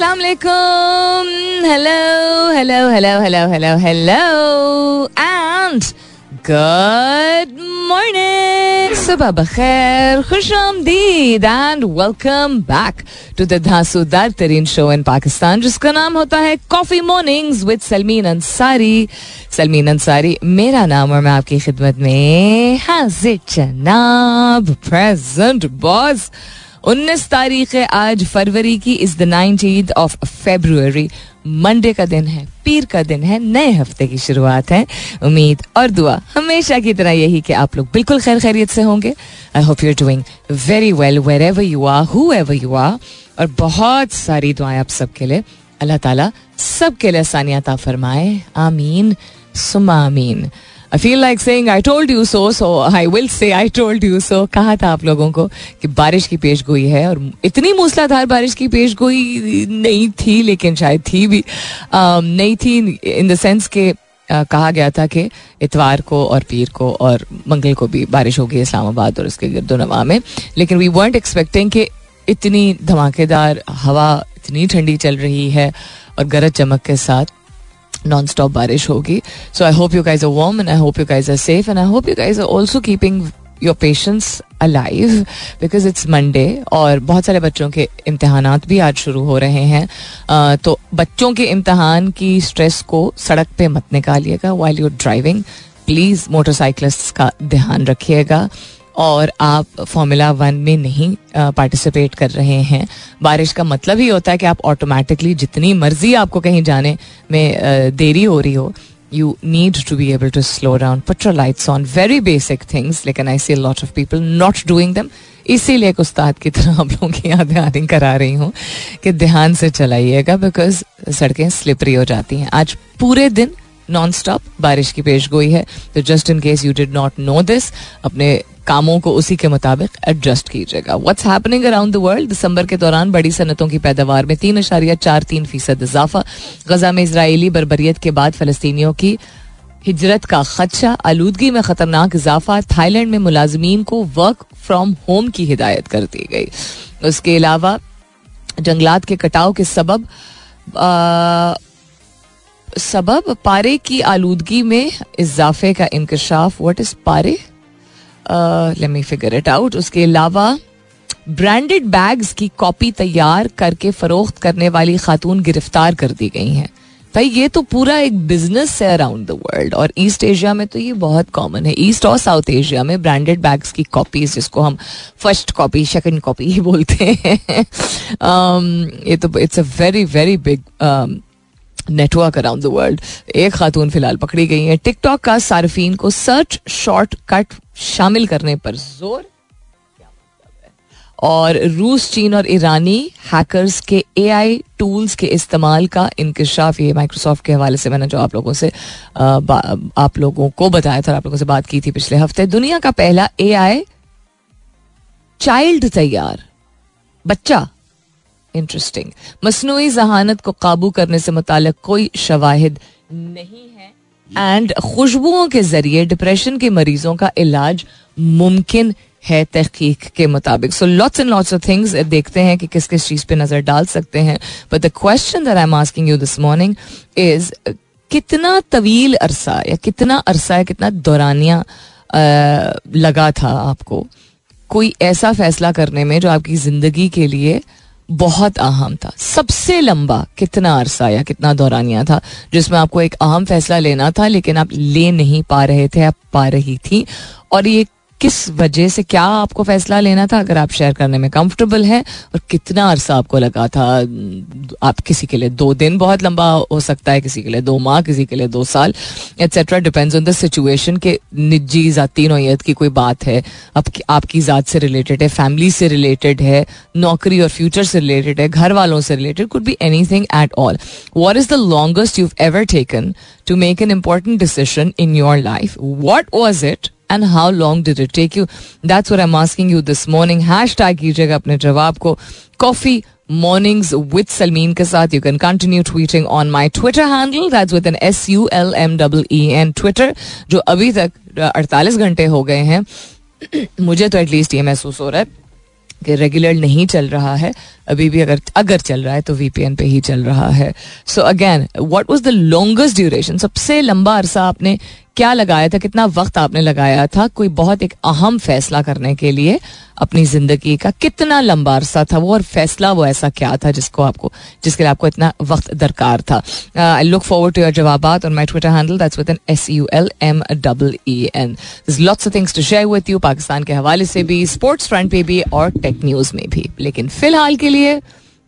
अस्सलाम वालेकुम hello hello hello hello hello hello and good morning सुबह बखैर खुश आमदीद and welcome back to the धांसूदार तरीन शो इन पाकिस्तान जिसका नाम होता है coffee mornings with Salmeen Ansari Salmeen Ansari मेरा नाम और मैं आपकी खिदमत में हाजिर जनाब प्रेजेंट बॉस उन्नीस तारीख है आज, फरवरी की is the nineteen of February Monday का दिन है, पीर का दिन है, नए हफ़्ते की शुरुआत है, उम्मीद और दुआ हमेशा की तरह यही कि आप लोग बिल्कुल खैर खैरियत से होंगे। I hope you doing very well wherever you are whoever you are और बहुत सारी दुआएँ आप सबके लिए। अल्लाह ताला सबके लिए आसानियात फरमाए। आमीन। सुमा आमीन। I feel like saying I told you so so I will say I told you so कहा था आप लोगों को कि बारिश की पेश गोई है और इतनी मूसलाधार बारिश की पेश गोई नहीं थी लेकिन शायद थी भी। Um, नहीं थी इन द सेंस के Uh, कहा गया था कि इतवार को और पीर को और मंगल को भी बारिश होगी इस्लामाबाद और उसके गिरदो नवा में। लेकिन वी वर्ट एक्सपेक्टिंग कि इतनी धमाकेदार हवा इतनी ठंडी चल रही है और गरज चमक के साथ नॉन स्टॉप बारिश होगी। So I hope you guys are warm and I hope you guys are safe and I hope you guys are also keeping your patience alive because it's Monday और बहुत सारे बच्चों के इम्तहान भी आज शुरू हो रहे हैं। तो बच्चों के इम्तहान की स्ट्रेस को सड़क पे मत निकालिएगा while your driving please motorcyclist का ध्यान रखिएगा। और आप फॉर्मूला वन में नहीं पार्टिसिपेट कर रहे हैं। बारिश का मतलब ही होता है कि आप ऑटोमेटिकली जितनी मर्ज़ी आपको कहीं जाने में देरी हो रही हो you need to be able to slow down put your lights on very basic things लेकिन I see lot of people not doing them इसीलिए एक उस्ताद की तरह आप लोगों की याद दहानी करा रही हूँ कि ध्यान से चलाइएगा बिकॉज़ सड़कें स्लिपरी हो जाती हैं। आज पूरे दिन नॉन स्टॉप बारिश की पेश गोई है। तो just in case you did not know this अपने कामों को उसी के मुताबिक एडजस्ट कीजिएगा। What's happening around the world दिसंबर के दौरान बड़ी सनतों की पैदावार में तीन अशारिया चार तीन फ़ीसद इजाफा। गजा में इसराइली बरबरीत के बाद फलस्तियों की हिजरत का खदशा। आलूदगी में खतरनाक इजाफा। थाईलैंड में मुलाजमीन को वर्क फ्रॉम होम की हिदायत कर दी गई। उसके अलावा जंगलात के कटाव के सबब आ, सबब पारे की आलूदगी में इजाफे का इंकशाफ व्हाट इज़ पारे? Let me figure it out उसके अलावा ब्रांडेड बैग्स की कॉपी तैयार करके फरोख्त करने वाली खातून गिरफ़्तार कर दी गई हैं। भाई ये तो पूरा एक बिज़नेस है अराउंड द वर्ल्ड और ईस्ट एशिया में तो ये बहुत कॉमन है। ईस्ट और साउथ एशिया में ब्रांडेड बैग्स की कॉपीज जिसको हम फ़र्स्ट कॉपी सेकंड कॉपी ही बोलते हैं। Um, ये तो it's a very very big network around the world एक खातून फ़िलहाल पकड़ी गई है। टिकटॉक का सार्फिन को सर्च शॉर्ट कट शामिल करने पर ज़ोर। और रूस चीन और ईरानी हैकर्स के एआई टूल्स के इस्तेमाल का इंकशाफ ये माइक्रोसॉफ्ट के हवाले से मैंने जो आप लोगों से आ, आप लोगों को बताया था आप लोगों से बात की थी पिछले हफ़्ते दुनिया का पहला एआई चाइल्ड तैयार। बच्चा इंटरेस्टिंग मसनू जहानत को काबू करने से मुतल कोई शवाहिद नहीं है। एंड खुशबुओं के ज़रिए डिप्रेशन के मरीजों का इलाज मुमकिन है तहकीक के मुताबिक। So lots and lots of things देखते हैं कि किस किस चीज़ पे नज़र डाल सकते हैं। But the question that I am asking you this morning is कितना तवील अरसा या कितना अरसा या कितना दौरानिया लगा था आपको? कोई ऐसा फैसला करने में जो आपकी ज़िंदगी के लिए बहुत अहम था। सबसे लंबा कितना अरसा या कितना दौरानिया था, जिसमें आपको एक अहम फैसला लेना था, लेकिन आप ले नहीं पा रहे थे, आप पा रही थी। और ये किस वजह से क्या आपको फैसला लेना था अगर आप शेयर करने में कंफर्टेबल हैं? और कितना अरसा आपको लगा था? आप किसी के लिए दो दिन बहुत लंबा हो सकता है, किसी के लिए दो माह, किसी के लिए दो साल et cetera depends on the situation के निजी ज़ाती नोयत की कोई बात है। आपकी आपकी ज़ात से रिलेटेड है फैमिली से रिलेटेड है, नौकरी और फ्यूचर से रिलेटेड है, घर वालों से related could be anything at all what is the longest you ever taken to make an important decision in your life what was it and how long did it take you that's what I am asking you this morning hashtag कीजिएगा अपने जवाब को. Coffee mornings with Salmeen के साथ. You can continue tweeting on my Twitter handle that's with an S U L M double E N Twitter जो अभी तक अड़तालीस घंटे हो गए हैं. मुझे तो एटलीस्ट ये महसूस हो रहा है कि रेगुलर नहीं चल रहा है. अभी भी अगर अगर चल रहा है तो वीपीएन पे ही चल रहा है. So again what was the longest duration सबसे लंबा अरसा आपने क्या लगाया था कितना वक्त आपने लगाया था कोई बहुत एक अहम फैसला करने के लिए अपनी ज़िंदगी का कितना लंबा अरसा था वो और फैसला वो ऐसा क्या था जिसको आपको जिसके लिए आपको इतना वक्त दरकार था। I look forward to your जवाब on my Twitter handle that's with an S U L M double E N lots of things to share with you Pakistan के हवाले से भी स्पोर्ट्स फ्रंट पे भी और टेक न्यूज़ में भी। लेकिन फ़िलहाल के लिए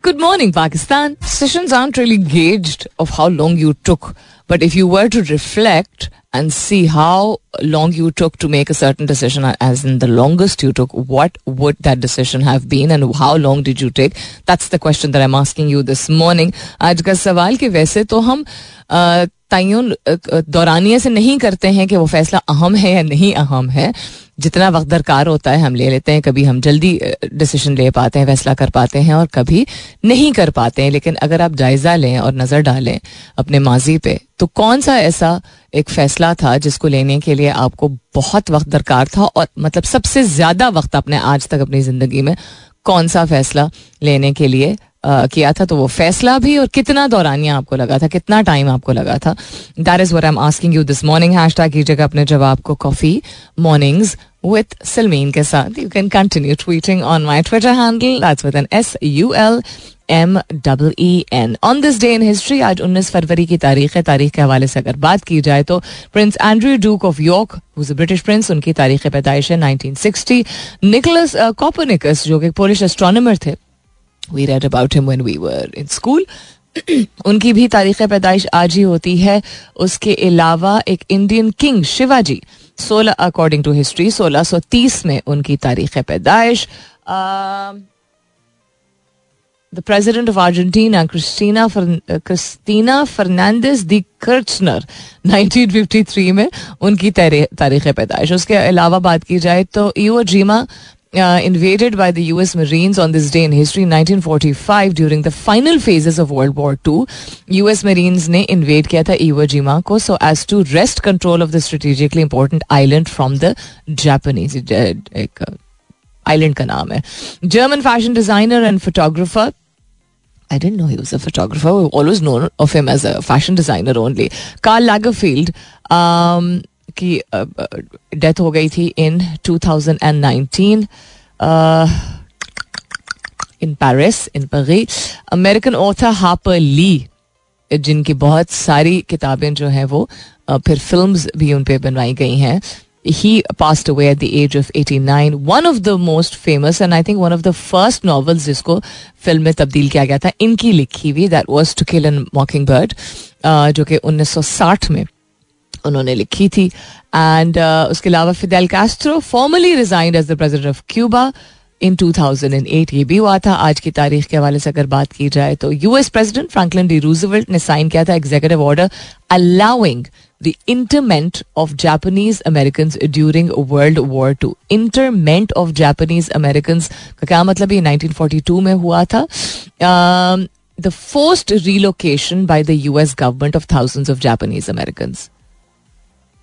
Good morning, Pakistan. Sessions aren't really gauged of how long you took, but if you were to reflect and see how long you took to make a certain decision, as in the longest you took, what would that decision have been and how long did you take? That's the question that I'm asking you this morning. आज का सवाल कि वैसे तो हम तयन दौरानिए से नहीं करते हैं कि वो फैसला अहम है या नहीं अहम है जितना वक्त दरकार होता है हम ले लेते हैं कभी हम जल्दी डिसीज़न ले पाते हैं फैसला कर पाते हैं और कभी नहीं कर पाते हैं। लेकिन अगर आप जायजा लें और नज़र डालें अपने माजी पे तो कौन सा ऐसा एक फैसला था जिसको लेने के लिए आपको बहुत वक्त दरकार था और मतलब सबसे ज़्यादा वक्त आपने आज तक अपनी ज़िंदगी में कौन सा फैसला लेने के लिए Uh, किया था? तो वो फैसला भी और कितना दौरानिया आपको लगा था? कितना टाइम आपको लगा था? That is what I am asking you this morning hashtag कीजिएगा अपने जवाब को. कॉफ़ी मॉर्निंग्स with Salmeen के साथ you can continue tweeting on my Twitter handle. That's with an S U L M double E N on this day in history आज 19 फरवरी की तारीख है। तारीख के हवाले से अगर बात की जाए तो prince Andrew duke of York British prince उनकी तारीख पैदाइश है 1960 निकोलस कॉपरनिकस जो कि पोलिश एस्ट्रोनमर थे we read about him when we were in school उनकी भी तारीख पैदाइश आज ही होती है। उसके अलावा एक इंडियन किंग शिवाजी सोलह अकॉर्डिंग टू हिस्ट्री सोलह सौ तीस में उनकी तारीख पैदाइश। The president of Argentina Cristina Cristina Fernandez de Kirchner 1953 में उनकी तारीख पैदाइश। उसके अलावा बात की जाए तो EO जीमा uh, invaded by the US Marines on this day in history 1945 during the final phases of World War II. US Marines ने invade किया था Iwo Jima को so as to wrest control of the strategically important island from the Japanese. एक island का नाम है. German fashion designer and photographer I didn't know he was a photographer. We always known of him as a fashion designer only. Karl Lagerfeld um, की death हो गई थी in 2019 in Paris in पगी American author Harper Lee जिनकी बहुत सारी किताबें जो हैं वो फिर फिल्म्स भी उन पर बनवाई गई हैं। He passed away at the age of 89 one of the most famous and i think one of the first novels जिसको फ़िल्म में तब्दील किया गया था, इनकी लिखी हुई that was to kill a mockingbird जो कि 1960 में उन्होंने लिखी थी। एंड uh, उसके अलावा Fidel Castro formally resigned as the president of Cuba in 2008 ये भी हुआ था। आज की तारीख के हवाले से अगर बात की जाए तो US president Franklin D Roosevelt ने साइन किया था executive order allowing the internment of Japanese American during World War two internment of Japanese American का क्या मतलब? ये 1942 में हुआ था। The forced relocation by the US government of thousands of Japanese American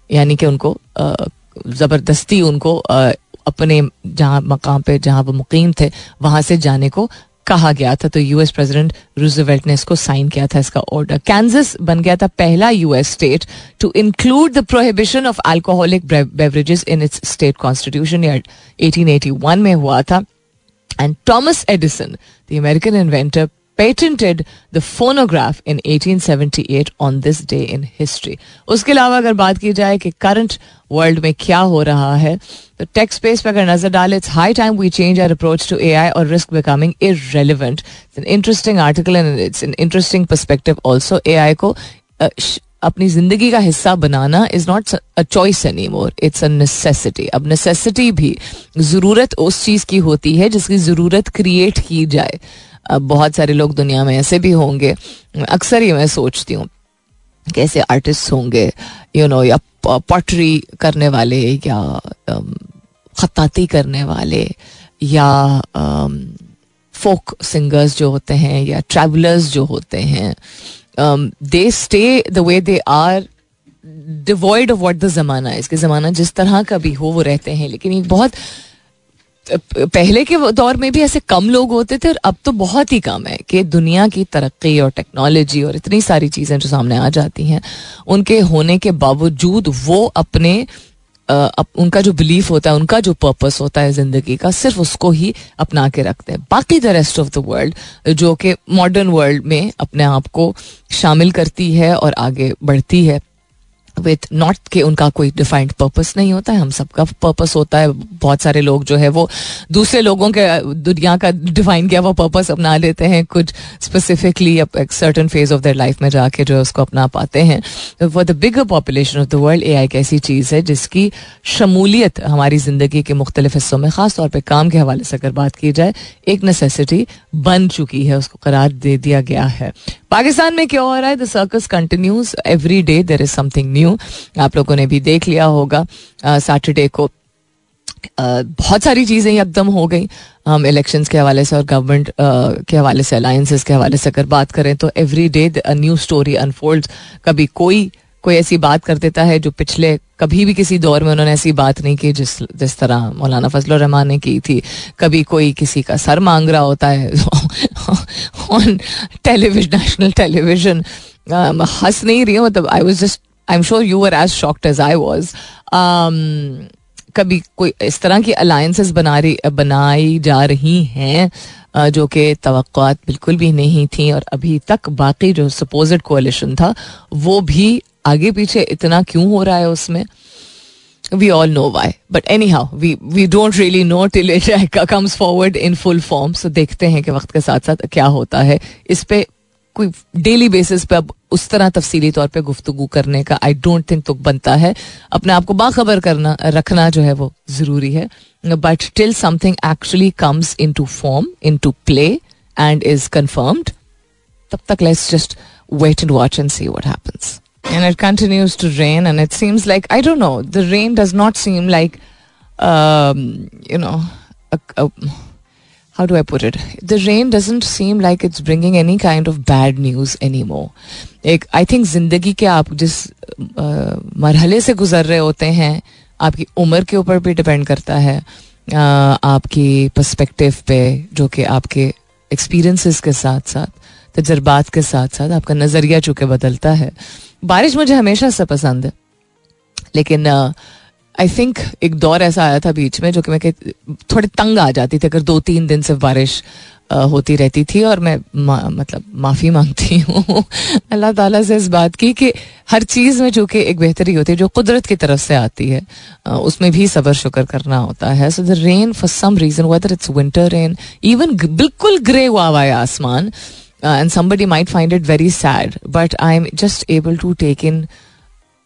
यानी कि उनको ज़बरदस्ती उनको अपने जहाँ मकाम पे जहाँ वो मुकीम थे, वहाँ से जाने को कहा गया था। तो यूएस प्रेसिडेंट रूजवेल्ट ने इसको साइन किया था, इसका ऑर्डर कैंजस बन गया था पहला US state to include the prohibition of alcoholic beverages in its state constitution ये 1881 में हुआ था। And Thomas Edison the American inventor patented the phonograph in 1878 on this day in history. उसके अलावा अगर बात की जाए कि करंट वर्ल्ड में क्या हो रहा है तो टेक्स स्पेस पर अगर नज़र डाले it's high time we change our approach to AI और risk becoming irrelevant it's an interesting article and it's an interesting perspective also AI को अपनी ज़िंदगी का हिस्सा बनाना is not a choice anymore it's a necessity अब necessity भी ज़रूरत उस चीज़ की होती है जिसकी ज़रूरत क्रिएट की जाए. बहुत सारे लोग दुनिया में ऐसे भी होंगे अक्सर ही मैं सोचती हूँ कैसे आर्टिस्ट होंगे यू you नो know, या पटरी करने वाले या खताती करने वाले या फोक सिंगर्स जो होते हैं या ट्रैवलर्स जो होते हैं they stay the way they are devoid of what the जमाना इसके ज़माना जिस तरह का भी हो वो रहते हैं लेकिन एक बहुत पहले के दौर में भी ऐसे कम लोग होते थे और अब तो बहुत ही कम है कि दुनिया की तरक्की और टेक्नोलॉजी और इतनी सारी चीज़ें जो सामने आ जाती हैं उनके होने के बावजूद वो अपने अप, उनका जो बिलीफ होता है उनका जो पर्पस होता है ज़िंदगी का सिर्फ़ उसको ही अपना के रखते हैं। बाकी the rest of the world जो कि मॉडर्न वर्ल्ड में अपने आप को शामिल करती है और आगे बढ़ती है। विथ नॉट के उनका कोई डिफाइंड पर्पस नहीं होता है, हम सबका पर्पस होता है, बहुत सारे लोग जो है वो दूसरे लोगों के, दुनिया का डिफाइन किया वो पर्पस अपना लेते हैं, कुछ स्पेसिफिकली अब एक certain phase of their life में जाके जो है उसको अपना पाते हैं। For the bigger population of the world A I एक ऐसी चीज़ है जिसकी शमूलियत हमारी ज़िंदगी के मुख्तलिफ़ हिस्सों में, ख़ास तौर पर काम के हवाले से अगर बात की जाए, एक नेसेसिटी बन चुकी है, उसको करार दे दिया गया है। पाकिस्तान में क्या हो रहा है? The circus continues every day there is something new आप लोगों ने भी देख लिया होगा सैटरडे को। uh, बहुत सारी चीज़ें एकदम हो गई। हम इलेक्शंस के हवाले से और गवर्नमेंट uh, के हवाले से अलायंसेस के हवाले से अगर बात करें तो every day new story unfold कभी कोई कोई ऐसी बात कर देता है जो पिछले कभी भी किसी दौर में उन्होंने ऐसी बात नहीं की जिस जिस तरह मौलाना फजल रहमान ने की थी। कभी कोई किसी का सर मांग रहा होता है ऑन टेलीविज़न नेशनल टेलीविज़न हंस नहीं रही मतलब I was just I am sure you are as shocked as I was कभी कोई इस तरह की अलायंसेस बना रही बनाई जा रही हैं जो कि तो बिल्कुल भी नहीं थी और अभी तक बाकी जो सपोजिट कोलिशन था, वो भी आगे पीछे इतना क्यों हो रहा है उसमें? We all know why but anyhow we don't really know till it comes forward in full form so देखते हैं कि वक्त के साथ साथ क्या होता है। इस पे कोई डेली बेसिस पे अब उस तरह तफसीली तौर पे गुफ्तगु करने का आई डोंट थिंक तो बनता है। अपने आप को बाखबर करना, रखना जो है वो ज़रूरी है। But till something actually comes into form into play and is confirmed तब तक let's just wait and watch and see what happens and it continues to rain and it seems like i don't know the rain does not seem like um, you know a, a, how do i put it the rain doesn't seem like it's bringing any kind of bad news anymore एक I think ज़िंदगी के आप जिस मरहले से गुजर रहे होते हैं आपकी उम्र के ऊपर भी डिपेंड करता है आपकी पर्सपेक्टिव पे जो कि आपके एक्सपीरियंसेस के साथ साथ तजर्बात के साथ साथ आपका नज़रिया चूँकि बदलता है बारिश मुझे हमेशा से पसंद है। लेकिन आई थिंक एक दौर ऐसा आया था बीच में जो कि मैं थोड़े तंग आ जाती थी अगर दो तीन दिन से बारिश होती रहती थी और मैं मतलब माफ़ी मांगती हूँ। अल्लाह ताला से इस बात की कि हर चीज़ में जो कि एक बेहतरी होती है, जो कुदरत की तरफ़ से आती है उसमें भी सबर शुक्र करना होता है। So the rain for some reason whether it's winter rain even बिल्कुल ग्रे हुआ हुआ है आसमान uh, and somebody might find it very sad, but I'm just able to take in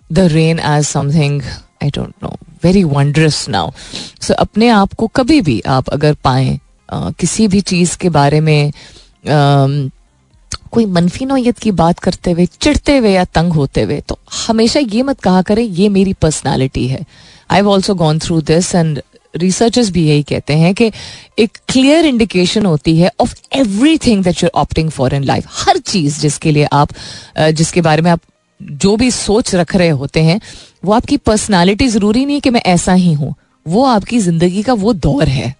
the rain as something I don't know very wondrous now. So अपने आप को कभी भी आप अगर पाएँ uh, किसी भी चीज़ के बारे में uh, कोई मनफी नोयत की बात करते हुए चिढ़ते हुए या तंग होते हुए तो हमेशा ये मत कहा करें ये मेरी पर्सनालिटी है I have also gone through this and researchers भी यही कहते हैं कि एक क्लियर इंडिकेशन होती है of everything that you're opting for in life हर चीज़ जिसके लिए आप जिसके बारे में आप जो भी सोच रख रहे होते हैं, वो आपकी पर्सनालिटी ज़रूरी नहीं कि मैं ऐसा ही हूँ। वो आपकी ज़िंदगी का वो दौर है।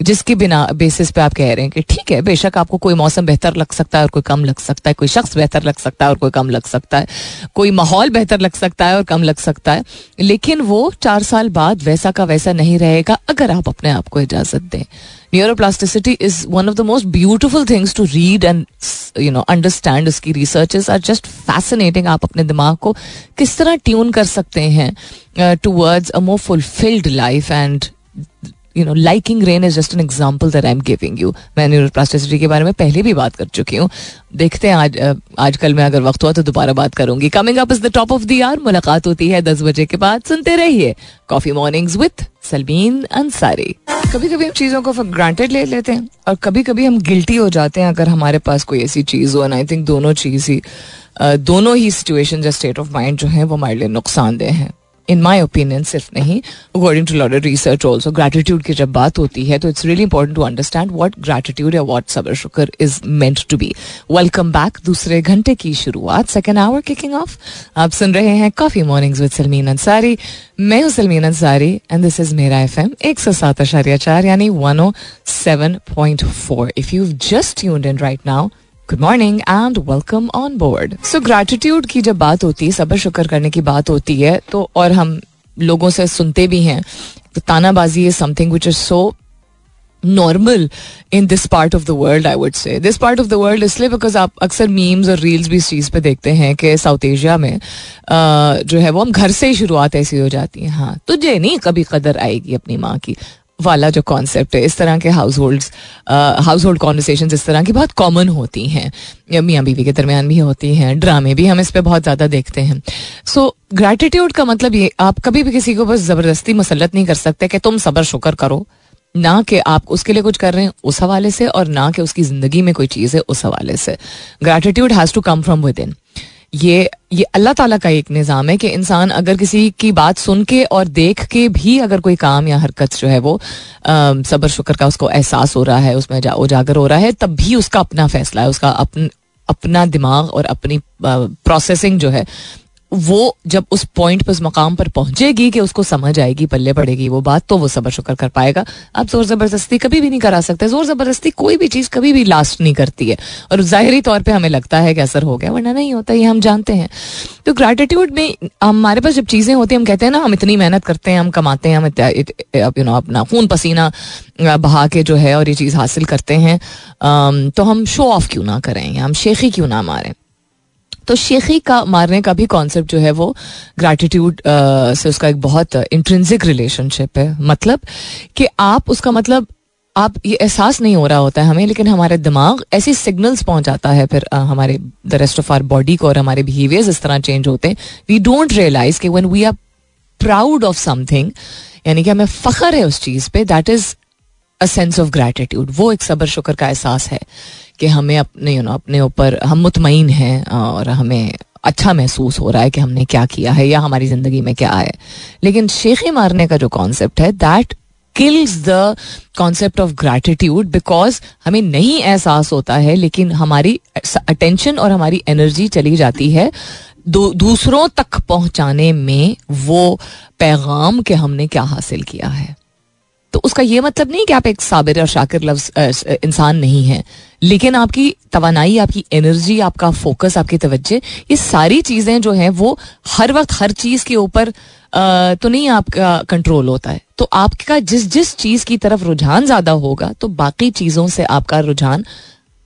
जिसके बिना बेसिस पे आप कह रहे हैं कि ठीक है, बेशक आपको कोई मौसम बेहतर लग सकता है और कोई कम लग सकता है, कोई शख्स बेहतर लग सकता है और कोई कम लग सकता है, कोई माहौल बेहतर लग सकता है और कम लग सकता है, लेकिन वो चार साल बाद वैसा का वैसा नहीं रहेगा अगर आप अपने आप को इजाज़त दें। Neuroplasticity is one of the most beautiful things to read and you know understand उसकी रिसर्चेस आर जस्ट फैसिनेटिंग आप अपने दिमाग को किस तरह ट्यून कर सकते हैं towards a more fulfilled life and you know liking rain is just an example that I am giving you मैं न्यूरोप्लास्टिसिटी के बारे में पहले भी बात कर चुकी हूँ। देखते हैं आज आजकल में अगर वक्त हुआ तो दोबारा बात करूँगी। Coming up is the top of the hour मुलाकात होती है दस बजे के बाद। सुनते रहिए coffee mornings with Salmeen Ansari कभी कभी हम चीज़ों को ग्रांटेड ले लेते हैं और कभी कभी हम गिल्टी हो जाते हैं अगर हमारे पास कोई ऐसी चीज़ हो। एंड आई थिंक दोनों चीज़ ही दोनों ही सिचुएशन या स्टेट ऑफ़ माइंड जो है, वो हमारे लिए नुकसानदेह हैं। इन माई ओपिनियन सिर्फ़ नहीं according to lot research also gratitude की जब बात होती है तो it's really important to understand what gratitude या वॉट सबर शुक्र is meant to be welcome back दूसरे घंटे की शुरुआत सेकेंड आवर किकिंग ऑफ़ आप सुन रहे हैं coffee mornings with Salmeen Ansari मैं हूँ Salmeen Ansari and this is मेरा एफ़ एम एक सौ सात आशार्य चार, यानी one O seven point four if you just tune in right now good morning and welcome on board so gratitude की जब बात होती है, सबर शुक्र करने की बात होती है तो और हम लोगों से सुनते भी हैं तो तानाबाजी is something which is so normal in this part of the world I would say this part of the world इसलिए बिकॉज़ आप अक्सर मीम्स और रील्स भी इस चीज़ पे देखते हैं कि साउथ एशिया में जो है वो हम घर से ही शुरुआत ऐसी हो जाती है। हाँ तुझे नहीं कभी कदर आएगी अपनी माँ की। वाला जो कॉन्सेप्ट है, इस तरह के household household conversation इस तरह की बहुत कॉमन होती हैं। मियाँ बीवी के दरमियान भी होती हैं ड्रामे भी हम इस पर बहुत ज़्यादा देखते हैं। सो ग्रेटिट्यूड का मतलब ये, आप कभी भी किसी को बस ज़बरदस्ती मुसलत नहीं कर सकते कि तुम सबर शुक्र करो। ना कि आप उसके लिए कुछ कर रहे हैं, उस हवाले से, और ना कि उसकी ज़िंदगी में कोई चीज़ है, उस हवाले से। Gratitude has to come from within ये ये अल्लाह ताला का एक निज़ाम है कि इंसान अगर किसी की बात सुन के और देख के भी अगर कोई काम या हरकत जो है वो सबर, शुक्र का उसको एहसास हो रहा है, उसमें उजागर हो रहा है, तब भी उसका अपना फैसला है, उसका अपन अपना दिमाग और अपनी प्रोसेसिंग जो है वो जब उस पॉइंट पर उस मकाम पर पहुंचेगी कि उसको समझ आएगी, पल्ले पड़ेगी वो बात तो वो सबर शुक्र कर पाएगा। आप ज़ोर ज़बरदस्ती कभी भी नहीं करा सकते। ज़ोर ज़बरदस्ती कोई भी चीज़ कभी भी लास्ट नहीं करती है। और जाहिरी तौर पे हमें लगता है कि असर हो गया, वरना नहीं होता, ये हम जानते हैं। तो ग्रेटिट्यूड में हमारे पास जब चीज़ें होती हैं, हम कहते हैं ना, हम इतनी मेहनत करते हैं, हम कमाते हैं, हम यू नो अपना खून पसीना बहा के जो है और ये चीज़ हासिल करते हैं तो हम शो ऑफ़ क्यों ना करें हम शेखी क्यों ना मारें? तो शेखी का मारने का भी कॉन्सेप्ट जो है वो ग्रेटिट्यूड से उसका एक बहुत इंट्रेंसिक रिलेशनशिप है। मतलब कि आप उसका मतलब आप ये एहसास नहीं हो रहा होता है हमें लेकिन हमारे दिमाग ऐसी सिग्नल्स पहुंचाता है फिर आ, हमारे the rest of our body को और हमारे बिहेवियर्स इस तरह चेंज होते हैं। वी डोंट रियलाइज़ कि when we are proud of something यानी कि हमें फख्र है उस चीज़ पे that is a sense of gratitude वो एक सबर शुक्र का एहसास है। कि हमें अपने यू नो अपने ऊपर, हम मुतमिन हैं और हमें अच्छा महसूस हो रहा है कि हमने क्या किया है या हमारी ज़िंदगी में क्या है। लेकिन शेखे मारने का जो कॉन्सेप्ट है that kills the concept of gratitude because हमें नहीं एहसास होता है, लेकिन हमारी अटेंशन और हमारी एनर्जी चली जाती है दूसरों तक पहुँचाने में वो पैगाम के हमने क्या हासिल किया है। तो उसका ये मतलब नहीं कि आप एक साबिर और शाकिर लफ्ज इंसान नहीं है। लेकिन आपकी तोानाई आपकी एनर्जी, आपका फोकस, आपकी तवज्जो, ये सारी चीज़ें जो हैं, वो हर वक्त, हर चीज़ के ऊपर तो नहीं आपका कंट्रोल होता है। तो आपका जिस जिस चीज़ की तरफ़ रुझान ज़्यादा होगा तो बाकी चीज़ों से आपका रुझान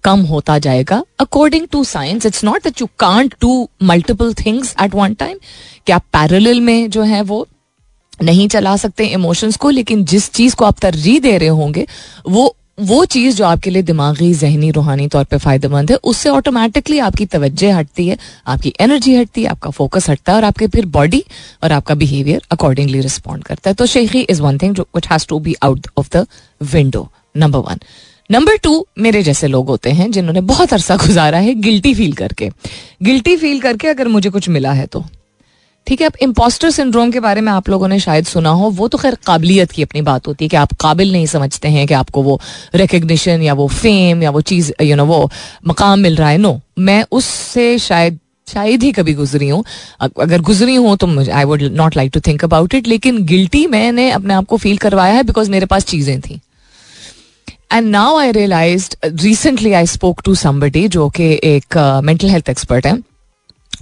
कम होता जाएगा। According to science it's not that you can't do multiple things at one time कि आप में जो है, वो नहीं चला सकते इमोशंस को, लेकिन जिस चीज़ को आप तरजीह दे रहे होंगे, वो वो चीज़ जो आपके लिए दिमागी, जहनी, रूहानी तौर पे फ़ायदेमंद है, उससे ऑटोमेटिकली आपकी तवज्जो हटती है, आपकी एनर्जी हटती है, आपका फोकस हटता है और आपके फिर बॉडी और आपका बिहेवियर अकॉर्डिंगली रिस्पॉन्ड करता है। तो शेखी is one thing which has to be out of the window number one number two मेरे जैसे लोग होते हैं जिन्होंने बहुत अरसा गुजारा है गिल्टी फील करके। गिल्टी फील करके अगर मुझे कुछ मिला है तो। ठीक है, अब इम्पोस्टर सिंड्रोम के बारे में आप लोगों ने शायद सुना हो, वो तो खैर काबिलियत की अपनी बात होती है कि आप काबिल नहीं समझते हैं कि आपको वो रिकग्निशन या वो फेम या वो चीज़ यू नो वो मकाम मिल रहा है। नो मैं उससे शायद शायद ही कभी गुजरी हूँ। अगर गुजरी हूँ तो I would not like to think about it लेकिन गिल्टी मैंने अपने आप को फील करवाया है बिकॉज़ मेरे पास चीज़ें थी। And now I realise recently I spoke to somebody जो कि एक मेंटल हेल्थ एक्सपर्ट है।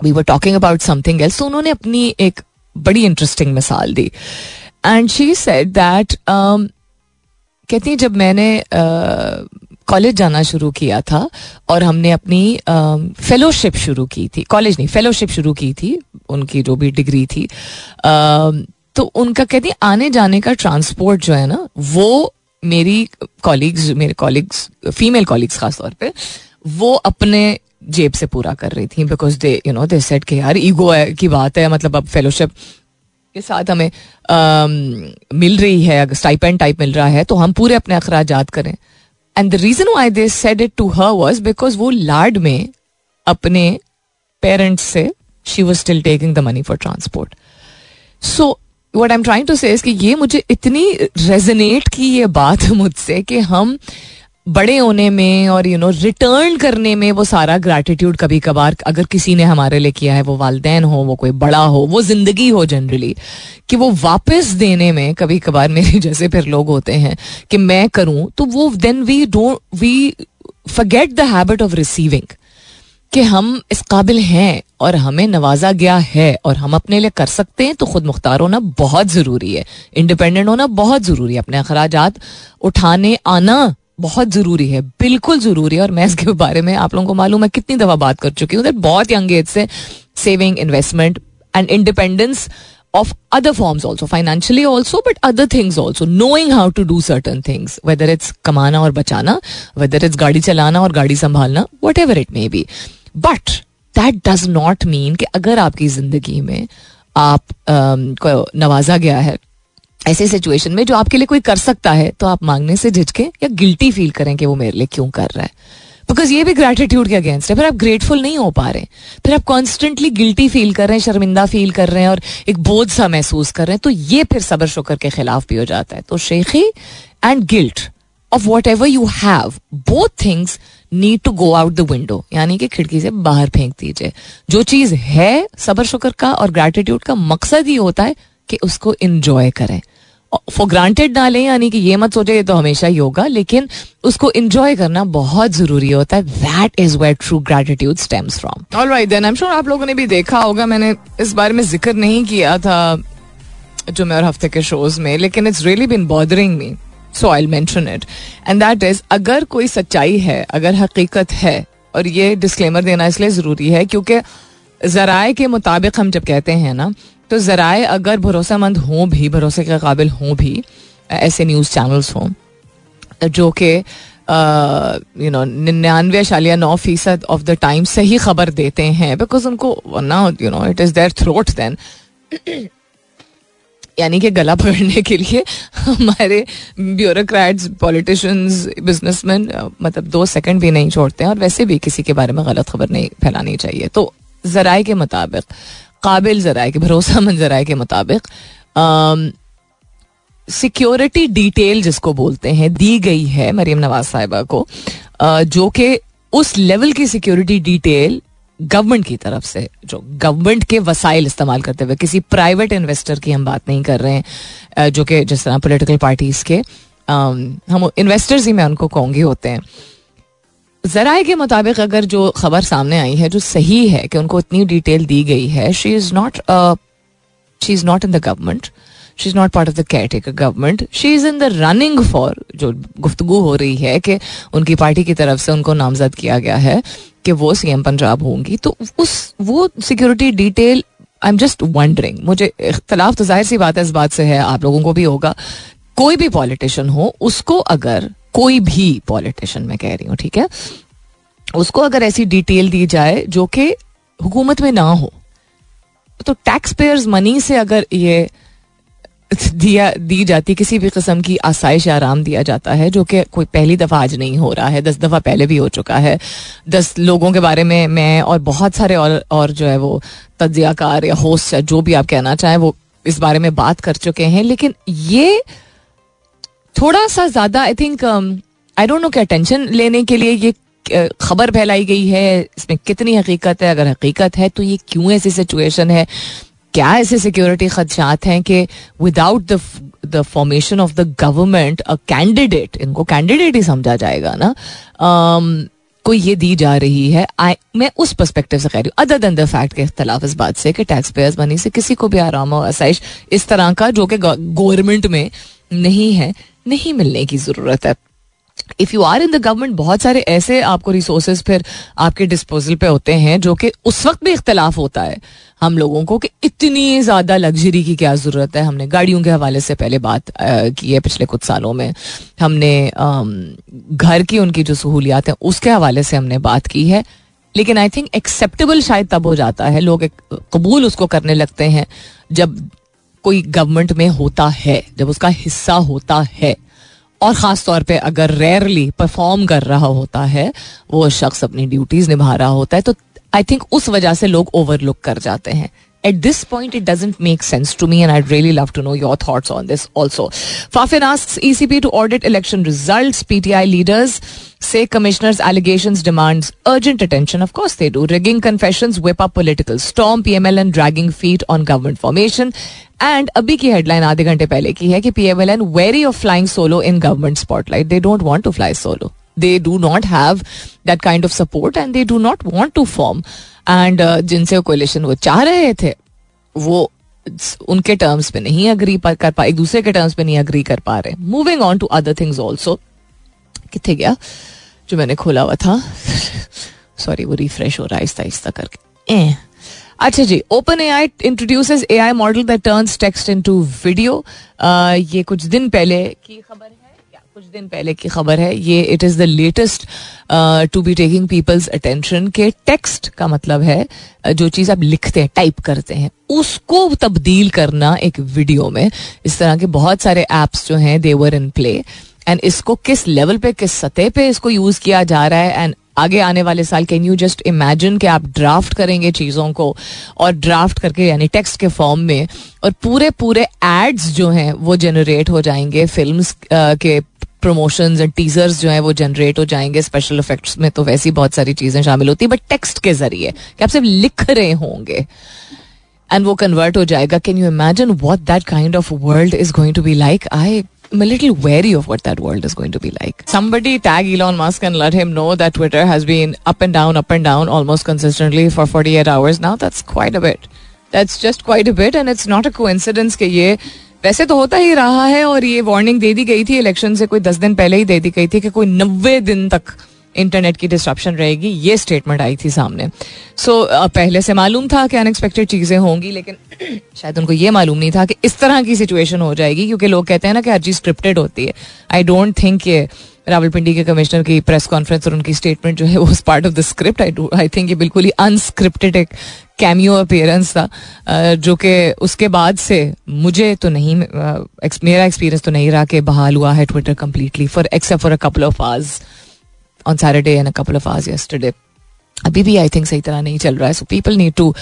We were talking about something else तो उन्होंने अपनी एक बड़ी इंटरेस्टिंग मिसाल दी. एंड शी सेड दैट कहती जब मैंने कॉलेज uh, जाना शुरू किया था और हमने अपनी फेलोशिप uh, शुरू की थी कॉलेज नहीं फेलोशिप शुरू की थी उनकी जो भी डिग्री थी uh, तो उनका कहती आने जाने का ट्रांसपोर्ट जो है ना वो मेरी कॉलीग्स मेरे कॉलीग्स फीमेल कॉलीग्स खास तौर पे वो अपने जेब से पूरा कर रही थी because they you know they set के यार ईगो की बात है मतलब अब फेलोशिप के साथ हमें um, मिल रही है अगर स्टाइपेंड टाइप मिल रहा है तो हम पूरे अपने अखराज करें। And the reason why they said it to her was because वो लाड में अपने पेरेंट्स से she was still taking the money for transport so what I am trying to say ये मुझे इतनी रेजनेट की ये बात मुझसे कि हम बड़े होने में और यू नो रिटर्न करने में वो सारा ग्रैटिट्यूड कभी कभार अगर किसी ने हमारे लिए किया है, वो वालदेन हो, वो कोई बड़ा हो, वो ज़िंदगी हो जनरली कि वो वापस देने में कभी कभार मेरे जैसे फिर लोग होते हैं कि मैं करूँ तो वो then we don't we forget the habit of receiving कि हम इस काबिल हैं और हमें नवाजा गया है और हम अपने लिए कर सकते हैं तो खुद मुख्तार होना बहुत ज़रूरी है। इंडिपेंडेंट होना बहुत ज़रूरी है। अपने अखराज उठाने, आना बहुत ज़रूरी है बिल्कुल ज़रूरी है और मैं इसके बारे में आप लोगों को मालूम है कितनी दफ़ा बात कर चुकी हूँ बहुत यंग एज से saving investment and independence of other forms also financially also but other things also knowing how to do certain things whether it's kamana or bachana whether it's गाड़ी चलाना और गाड़ी संभालना whatever it may be but that does not mean कि अगर आपकी ज़िंदगी में आप um, को नवाजा गया है ऐसे सिचुएशन में जो आपके लिए कोई कर सकता है तो आप मांगने से झिझके या गिल्टी फील करें कि वो मेरे लिए क्यों कर रहा है। बिकॉज़ ये भी ग्रेटिट्यूड के अगेंस्ट है फिर आप ग्रेटफुल नहीं हो पा रहे। फिर आप कॉन्स्टेंटली गिल्टी फील कर रहे हैं, शर्मिंदा फील कर रहे हैं और एक बोझ सा महसूस कर रहे हैं तो ये फिर सबर शुक्र के खिलाफ भी हो जाता है। तो शेखी and guilt of whatever you have both things need to go out the window यानी कि खिड़की से बाहर फेंक दीजिए। जो चीज़ है, सबर शुक्र का और ग्रेटिट्यूड का मकसद ही होता है कि उसको इंजॉय करें। फॉर ग्रांटेड ना लें, यानी कि ये मत सोचे, ये तो हमेशा ही होगा, लेकिन उसको इंजॉय करना बहुत ज़रूरी होता है। That is where true gratitude stems from alright then I am sure आप लोगों ने भी देखा होगा, मैंने इस बारे में ज़िक्र नहीं किया था जो जुमे और हफ़्ते के शोज़ में, लेकिन it's really been bothering me so I mention it and that is अगर कोई सच्चाई है, अगर हकीकत है, और ये डिस्क्लेमर देना इसलिए ज़रूरी है, क्योंकि जराए के मुताबिक हम जब कहते हैं ना तो ज़राए अगर भरोसेमंद हों भी, भरोसे के काबिल हों भी, ऐसे न्यूज़ चैनल्स हों, जो कि यू नो निन्यानवे शालिया नौ फ़ीसद ऑफ़ द टाइम सही खबर देते हैं बिकॉज़ उनको ना you know it is their throat then यानी कि गला पकड़ने के लिए हमारे ब्यूरोक्रेट्स पॉलिटिशियंस बिजनेसमैन मतलब दो सेकंड भी नहीं छोड़ते हैं, और वैसे भी किसी के बारे में गलत खबर नहीं फैलानी चाहिए। तो जराए के मुताबिक काबिल जराए के भरोसा मंद जराए के मुताबिक सिक्योरिटी डिटेल जिसको बोलते हैं, दी गई है मरीम नवाज़ साहिबा को जो कि उस लेवल की सिक्योरिटी डिटेल गवर्नमेंट की तरफ़ से, जो गवर्नमेंट के वसाइल इस्तेमाल करते हुए, किसी प्राइवेट इन्वेस्टर की हम बात नहीं कर रहे हैं जो कि जिस तरह पोलिटिकल पार्टीज़ के हम इन्वेस्टर्स ही मैं उनको कहूँगी होते हैं। जराए के मुताबिक अगर जो खबर सामने आई है, जो सही है कि उनको इतनी डिटेल दी गई है she is not she is not in the government she is not part of the caretaker government she is in the running for जो गुफ्तगु हो रही है कि उनकी पार्टी की तरफ़ से उनको नामजद किया गया है कि वो सी एम पंजाब होंगी। तो उस, वो security detail I am just wondering मुझे इख्तलाफ तो ज़ाहिर सी बात है इस बात से है, आप लोगों को भी होगा। कोई भी पॉलिटिशियन हो, उसको अगर कोई भी पॉलिटिशियन मैं कह रही हूँ, ठीक है? उसको अगर ऐसी डिटेल दी जाए जो कि हुकूमत में ना हो तो टैक्स पेयर्स मनी से अगर ये दिया, दी जाती, किसी भी किस्म की आसाइश या आराम दिया जाता है, जो कि कोई पहली दफ़ा आज नहीं हो रहा है, दस दफ़ा पहले भी हो चुका है, दस लोगों के बारे में मैं और बहुत सारे और और जो है वो तजियाकार या होस्ट या जो भी आप कहना चाहें, वो इस बारे में बात कर चुके हैं, लेकिन ये थोड़ा सा ज़्यादा I think I don't know क्या टेंशन लेने के लिए ये uh, खबर फैलाई गई है इसमें कितनी हकीकत है अगर हकीकत है तो ये क्यों ऐसी सिचुएशन है? क्या ऐसे सिक्योरिटी खदशात हैं कि without the the formation of the government a candidate इनको कैंडिडेट ही समझा जाएगा ना? Um, कोई ये दी जा रही है। आई मैं उस पर्सपेक्टिव से कह रही हूँ अदर देन द फैक्ट के इख्तलाफ इस बात से कि टैक्स पेयर्स मनी से किसी को भी आराम और आसाइश इस तरह का जो कि गवर्नमेंट में नहीं है। नहीं मिलने की ज़रूरत है। If you are in the government बहुत सारे ऐसे आपको रिसोर्सेज फिर आपके डिस्पोजल पे होते हैं जो कि उस वक्त भी इख्तलाफ होता है। हम लोगों को कि इतनी ज़्यादा लग्जरी की क्या ज़रूरत है? हमने गाड़ियों के हवाले से पहले बात की है पिछले कुछ सालों में। हमने घर की उनकी जो सहूलियात हैं, उसके हवाले से हमने बात की है। लेकिन आई थिंक एक्सेप्टेबल शायद तब हो जाता है। लोग कबूल उसको करने लगते हैं। जब कोई गवर्नमेंट में होता है, जब उसका हिस्सा होता है, और ख़ास तौर पे अगर रेयरली परफॉर्म कर रहा होता है, वो शख्स अपनी ड्यूटीज़ निभा रहा होता है तो आई थिंक उस वजह से लोग ओवरलुक कर जाते हैं। At this point it doesn't make sense to me and I really love to know your thoughts on this also FAFEN E C P to audit election result P T I leaders से commissioner's allegation demand urgent attention of course they do rigging confession whip a political storm P M L and dragging feet on government formation and अभी की headline आधे घंटे पहले की है कि PMLN wary of flying solo in government spotlight they don't want to fly solo they do not have that kind of support and they do not want to form and जिनसे coalition वो चाह रहे थे, वो उनके terms पे नहीं agree कर पा, एक दूसरे के टर्म्स पे नहीं अग्री कर पा रहे. Moving on to other things also कितने गया? जो मैंने खोला हुआ था। सॉरी वो रिफ्रेश हो रहा है आहिस्ता आहिस्ता करके। अच्छा जी open A I introduces A I model that turns text into video ये कुछ दिन पहले की खबर है कुछ दिन पहले की खबर है ये it is the latest to be taking people's attention के टेक्स्ट का मतलब है uh, जो चीज़ आप लिखते हैं टाइप करते हैं उसको तब्दील करना एक वीडियो में। इस तरह के बहुत सारे एप्स जो हैं देवर इन प्ले एंड इसको किस लेवल पे किस सतह पे इसको यूज़ किया जा रहा है एंड आगे आने वाले साल कैन यू जस्ट इमेजिन कि आप ड्राफ्ट करेंगे चीज़ों को और ड्राफ्ट करके यानी टेक्स्ट के फॉर्म में और पूरे पूरे एड्स जो हैं वो जनरेट हो जाएँगे फिल्म्स uh, के प्रमोशन एंड टीजर्स जो है वो जनरेट हो जाएँगे स्पेशल इफेक्ट्स में तो वैसी बहुत सारी चीज़ें शामिल होती है बट टेक्स्ट के ज़रिए कि आप सिर्फ़ लिख रहे होंगे एंड वो कन्वर्ट हो जाएगा। Can you imagine what that kind of world is going to be like I I'm a little wary of what that world is going to be like. Somebody tag Elon Musk and let him know that Twitter has been up and down, up and down almost consistently for 48 hours now. That's quite a bit. That's just quite a bit, and it's not a coincidence कि ये वैसे तो होता ही रहा है और ये warning दे दी गई थी इलेक्शन से कोई दस दिन पहले ही दे दी गई थी कि कोई नब्बे दिन तक इंटरनेट की डिस्ट्रप्शन रहेगी ये स्टेटमेंट आई थी सामने। सो so, पहले से मालूम था कि अनएक्सपेक्टेड चीज़ें होंगी लेकिन शायद उनको ये मालूम नहीं था कि इस तरह की सिचुएशन हो जाएगी क्योंकि लोग कहते हैं ना कि हर चीज़ स्क्रिप्टेड होती है। आई डोंट थिंक ये रावलपिंडी के कमिश्नर की प्रेस कॉन्फ्रेंस और उनकी स्टेटमेंट जो है वो part of the script I I think ये बिल्कुल ही अनस्क्रिप्टेड एक कैमियो अपेयरेंस था। जो कि उसके बाद से मुझे तो नहीं मेरा एक्सपीरियंस तो नहीं रहा कि बहाल हुआ है Twitter completely for except for a couple of hours On Saturday and a couple of hours yesterday अभी भी आई थिंक सही तरह नहीं चल रहा है so people need to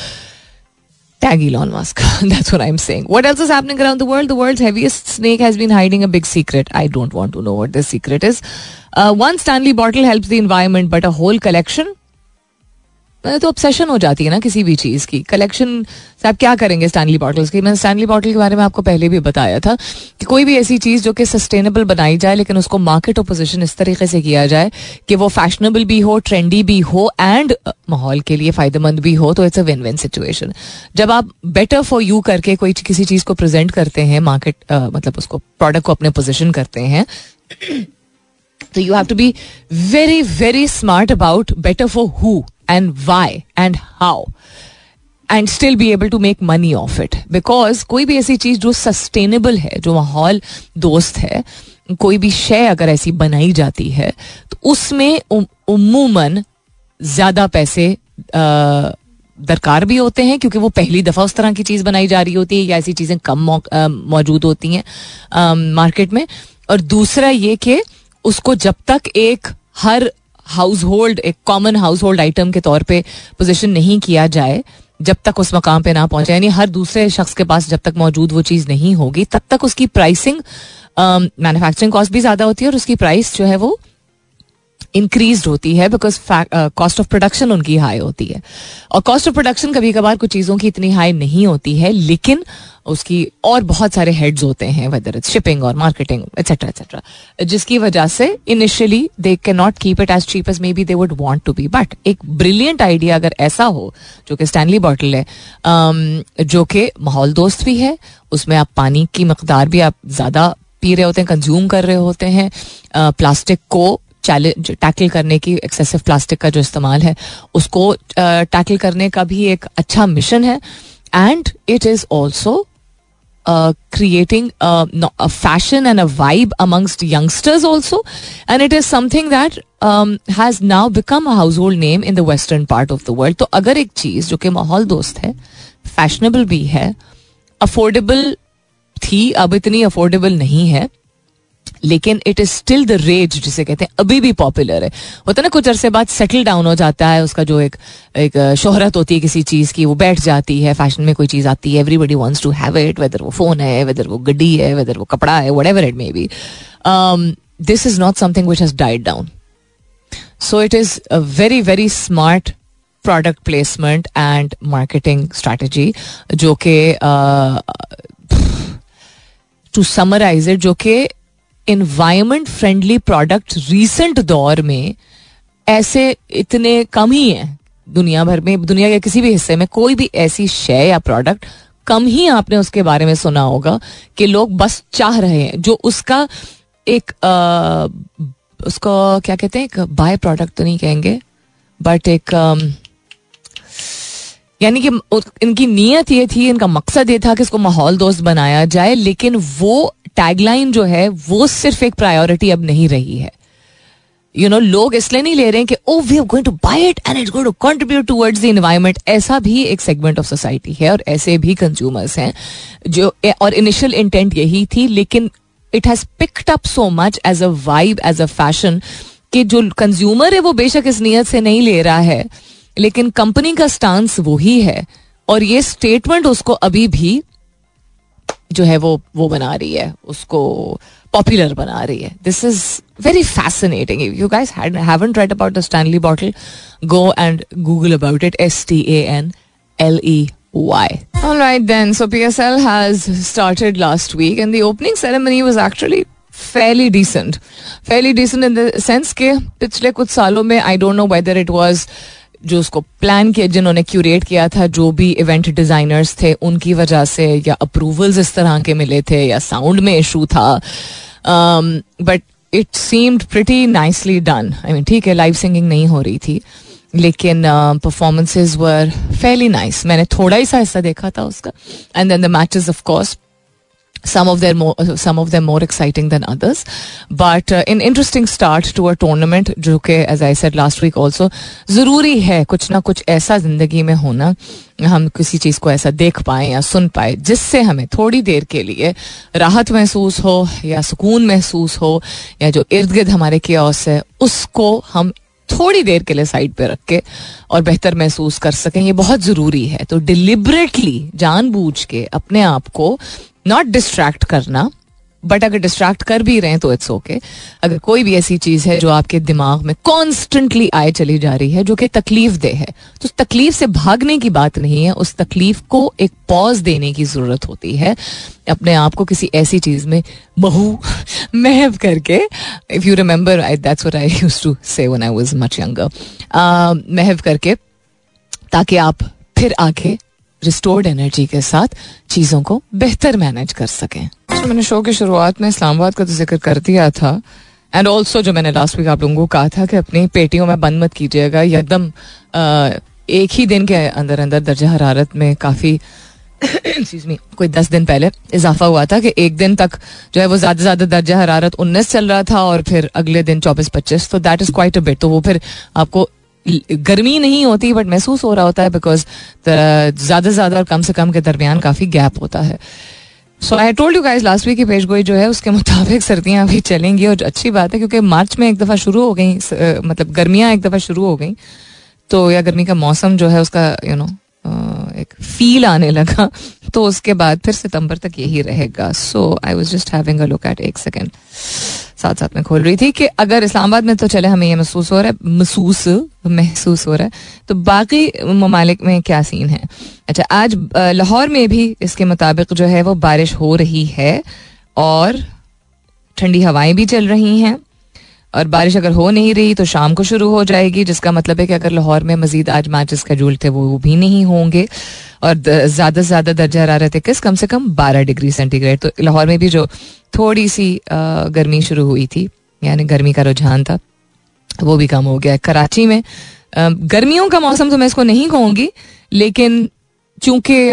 Tag Elon Musk. That's what I'm saying. What else is happening around the world? The world's heaviest snake has been hiding a big secret. I don't want to know what this secret is. Uh, one Stanley bottle helps the environment, but a whole collection तो obsession हो जाती है ना किसी भी चीज़ की। Collection से आप क्या करेंगे स्टैनली बॉटल्स की? मैंने स्टैनली बॉटल के बारे में आपको पहले भी बताया था कि कोई भी ऐसी चीज़ जो कि सस्टेनेबल बनाई जाए, लेकिन उसको मार्केट ऑपोजिशन इस तरीके से किया जाए कि वो फैशनेबल भी हो ट्रेंडी भी हो एंड माहौल के लिए फ़ायदेमंद भी हो तो it's a win win situation जब आप बेटर फॉर यू करके कोई किसी चीज़ को प्रेजेंट करते हैं मार्केट मतलब उसको प्रोडक्ट को अपने पोजिशन करते हैं तो you have to be very very smart about better for who and why and how and still be able to make money of it because कोई भी ऐसी चीज़ जो सस्टेनेबल है, जो माहौल दोस्त है, कोई भी शय अगर ऐसी बनाई जाती है तो उसमें उमूमन ज़्यादा पैसे दरकार भी होते हैं क्योंकि वो पहली दफ़ा उस तरह की चीज़ बनाई जा रही होती है या ऐसी चीज़ें कम मौजूद होती हैं मार्केट में। और दूसरा ये कि उसको जब तक एक हर हाउस होल्ड एक कॉमन हाउस होल्ड आइटम के तौर पे पोजिशन नहीं किया जाए, जब तक उस मकाम पे ना पहुँचे, यानी हर दूसरे शख्स के पास जब तक मौजूद वो चीज़ नहीं होगी, तब तक उसकी प्राइसिंग मैन्युफैक्चरिंग कॉस्ट भी ज़्यादा होती है और उसकी प्राइस जो है वो इंक्रीज होती है बिकॉज़ कॉस्ट ऑफ़ प्रोडक्शन उनकी हाई होती है। और कॉस्ट ऑफ़ प्रोडक्शन कभी कभार कुछ चीज़ों की इतनी हाई नहीं होती है लेकिन उसकी और बहुत सारे हेड्स होते हैं वेदर इट्स शिपिंग और मार्केटिंग एक्सेट्रा एक्सेट्रा जिसकी वजह से initially they can not keep it as cheap as maybe they would want to be but एक ब्रिलियंट आइडिया अगर ऐसा हो जो कि स्टैनली बॉटल है um, जो कि माहौल दोस्त भी है उसमें आप पानी की मकदार भी आप ज़्यादा पी रहे होते हैं कंज्यूम कर रहे होते हैं प्लास्टिक को चैलेंज टैकल करने की एक्सेसिव प्लास्टिक का जो इस्तेमाल है, उसको टैकल करने का भी एक अच्छा मिशन है। And it is also creating fashion and a vibe amongst youngsters also and it is something that has now become a household name in the western part of the world तो अगर एक चीज़ जो कि माहौल दोस्त है fashionable भी है अफोर्डेबल थी, अब इतनी अफोर्डेबल नहीं है लेकिन it is still the rage जिसे कहते हैं, अभी भी पॉपुलर है। होता है ना, कुछ अरसे बाद सेटल डाउन हो जाता है, उसका जो एक एक शोहरत होती है किसी चीज़ की, वो बैठ जाती है फ़ैशन में कोई चीज़ आती है everybody wants to have it whether वो फ़ोन है वेदर वो गड्डी है वेदर वो कपड़ा है whatever it may be this is not something which has died down so it is a very very smart product placement and marketing strategy जो कि टू समराइज इट जो कि इन्वायरमेंट फ्रेंडली प्रोडक्ट रिसेंट दौर में ऐसे इतने कम ही हैं दुनिया भर में दुनिया के किसी भी हिस्से में कोई भी ऐसी शय या प्रोडक्ट कम ही आपने उसके बारे में सुना होगा कि लोग बस चाह रहे हैं जो उसका एक आ, उसको क्या कहते हैं एक बाय प्रोडक्ट तो नहीं कहेंगे बट एक यानी कि इनकी नीयत ये थी, इनका मकसद ये था कि इसको माहौल दोस्त बनाया जाए, लेकिन वो टैगलाइन जो है, वो सिर्फ़ एक प्रायोरिटी अब नहीं रही है। यू नो लोग इसलिए नहीं ले रहे हैं कि ओ we going to buy it and it's going to contribute towards the environment ऐसा भी एक सेगमेंट ऑफ़ सोसाइटी है, और ऐसे भी कंज्यूमर्स हैं, जो, और इनिशियल इंटेंट यही थी, लेकिन it has picked up so much as a vibe as a fashion कि जो कंज्यूमर है, वो बेशक इस नीयत से नहीं ले रहा है। लेकिन कंपनी का स्टांस वही है और ये स्टेटमेंट उसको अभी भी जो है वो वो बना रही है उसको पॉपुलर बना रही है this is very fascinating you guys haven't tried about the Stanley bottle go and Google about it S T A N L E why. All right, then. So PSL has started last week, and the opening ceremony was actually fairly decent. Fairly decent in the sense कि पिछले कुछ सालों में I don't know whether it was जो उसको plan किया, जिन्होंने curate किया था, जो भी इवेंट डिजाइनर्स थे, उनकी वजह से या अप्रूवल्स इस तरह के मिले थे या साउंड में इशू था। But it seemed pretty nicely done I mean ठीक है लाइव सिंगिंग नहीं हो रही थी, लेकिन परफॉर्मेंसेज वर फेली नाइस मैंने थोड़ा ही सा हिस्सा देखा था उसका। And then the matches of course some of their more some of them more exciting than others. But uh, an interesting start to a tournament जो कि as I said last week also ज़रूरी है कुछ ना कुछ ऐसा ज़िंदगी में होना हम किसी चीज़ को ऐसा देख पाए या सुन पाए जिससे हमें थोड़ी देर के लिए राहत महसूस हो या सुकून महसूस हो या जो इर्द गिर्द हमारे क्योस है उसको हम थोड़ी देर के लिए साइड पे रख के और बेहतर महसूस कर सकें। ये बहुत ज़रूरी है। तो डिलिबरेटली जानबूझ के अपने आप को नॉट डिस्ट्रैक्ट करना बट अगर डिस्ट्रैक्ट कर भी रहे हैं तो इट्स ओके अगर कोई भी ऐसी चीज़ है जो आपके दिमाग में कॉन्स्टेंटली आए चली जा रही है, जो कि तकलीफ़ दे है तो उस तकलीफ़ से भागने की बात नहीं है, उस तकलीफ़ को एक पॉज देने की ज़रूरत होती है. अपने आप को किसी ऐसी चीज़ में महू, महव करके if you remember I that's I used to say much younger महव करके, ताकि आप फिर आके रिस्टोर्ड एनर्जी के साथ चीज़ों को बेहतर मैनेज कर सकें। तो मैंने शो की शुरुआत में इस्लामाबाद का तो ज़िक्र कर दिया था। एंड ऑल्सो जो मैंने लास्ट वीक आप लोगों को कहा था कि अपनी पेटियों में बंद मत कीजिएगा एकदम एक ही दिन के अंदर अंदर दर्जा हरारत में काफ़ी मी कोई दस दिन पहले इजाफा हुआ था कि एक दिन तक जो है वो ज़्यादा ज़्यादा दर्जा हरारत उन्नीस चल रहा था और फिर अगले दिन चौबीस पच्चीस तो that is quite a bit तो वो फिर आपको गर्मी नहीं होती बट महसूस हो रहा होता है बिकॉज़ ज़्यादा से ज़्यादा और कम से कम के दरमियान काफ़ी गैप होता है। So I told you guys last week की पेश गोई जो है, उसके मुताबिक सर्दियाँ अभी चलेंगी और अच्छी बात है क्योंकि मार्च में एक दफ़ा शुरू हो गई मतलब गर्मियाँ एक दफ़ा शुरू हो गई। तो या गर्मी का मौसम जो है उसका यू नो एक फील आने लगा तो उसके बाद फिर सितंबर तक यही रहेगा। So I was just having a look at एक सेकेंड साथ साथ में खोल रही थी कि अगर इस्लामाबाद में तो चले, हमें ये महसूस हो रहा है, महसूस महसूस हो रहा है। तो बाकी ममालिक में क्या सीन है? अच्छा आज लाहौर में भी इसके मुताबिक जो है वो बारिश हो रही है और ठंडी हवाएँ भी चल रही हैं। और बारिश अगर हो नहीं रही तो शाम को शुरू हो जाएगी, जिसका मतलब है कि अगर लाहौर में मजीद आज मैच स्केड्यूल थे, वो भी नहीं होंगे। और ज़्यादा से ज़्यादा दर्जा हरारत किस? कम से कम बारह डिग्री सेंटीग्रेड तो लाहौर में भी जो थोड़ी सी गर्मी शुरू हुई थी, यानी गर्मी का रुझान था, वो भी कम हो गया कराची में गर्मियों का मौसम तो मैं इसको नहीं कहूँगी, लेकिन चूँकि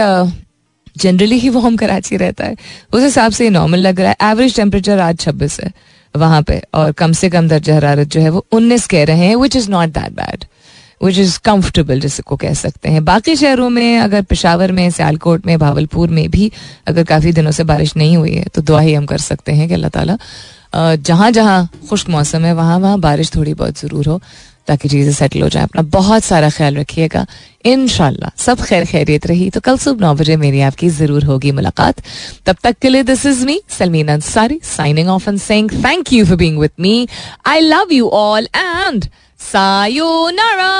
जनरली ही वो हम कराची रहता है, उस हिसाब से नॉर्मल लग रहा है। एवरेज टेम्परेचर आज छब्बीस है। वहाँ पे और कम से कम दर्ज हरारत जो है वो उन्नीस कह रहे हैं which is not that bad which is comfortable जिसको कह सकते हैं। बाकी शहरों में, अगर पिशावर में, सियालकोट में, भावलपुर में भी अगर काफ़ी दिनों से बारिश नहीं हुई है तो दुआ ही हम कर सकते हैं कि अल्लाह ताला जहाँ जहाँ खुश्क मौसम है वहाँ वहाँ बारिश थोड़ी बहुत ज़रूर हो। ताकि चीज़ें सेटल हो जाए। अपना बहुत सारा ख्याल रखिएगा। इन सब खैर खैरियत रही। तो कल सुबह नौ बजे मेरी आपकी ज़रूर होगी मुलाकात। तब तक के लिए this is me Salmeen Ansari signing off and saying thank you for being with me I love you all and sayonara